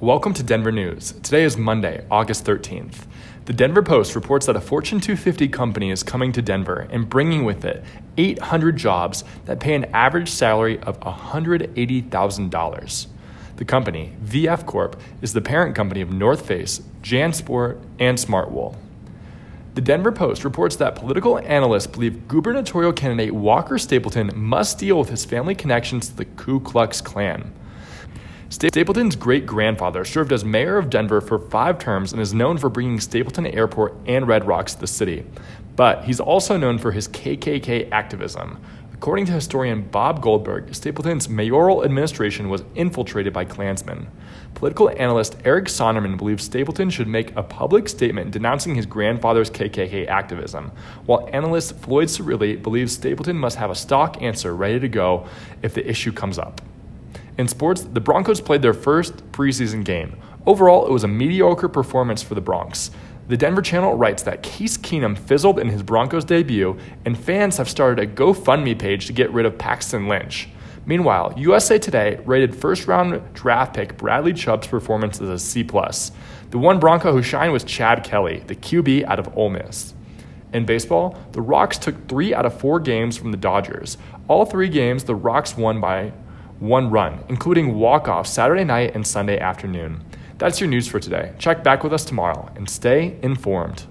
Welcome to Denver News. Today is Monday, August 13th. The Denver Post reports that a Fortune 250 company is coming to Denver and bringing with it 800 jobs that pay an average salary of $180,000. The company, VF Corp, is the parent company of North Face, JanSport, and Smartwool. The Denver Post reports that political analysts believe gubernatorial candidate Walker Stapleton must deal with his family connections to the Ku Klux Klan. Stapleton's great grandfather served as mayor of Denver for five terms and is known for bringing Stapleton Airport and Red Rocks to the city. But he's also known for his KKK activism. According to historian Bob Goldberg, Stapleton's mayoral administration was infiltrated by Klansmen. Political analyst Eric Sondermann believes Stapleton should make a public statement denouncing his grandfather's KKK activism, while analyst Floyd Ciruli believes Stapleton must have a stock answer ready to go if the issue comes up. In sports, the Broncos played their first preseason game. Overall, it was a mediocre performance for the Bronx. The Denver Channel writes that Case Keenum fizzled in his Broncos debut, and fans have started a GoFundMe page to get rid of Paxton Lynch. Meanwhile, USA Today rated first round draft pick Bradley Chubb's performance as a C. Plus. The one Bronco who shined was Chad Kelly, the QB out of Ole Miss. In baseball, the Rocks took three out of four games from the Dodgers. All three games, the Rocks won by one run, including walk off Saturday night and Sunday afternoon. That's your news for today. Check back with us tomorrow and stay informed.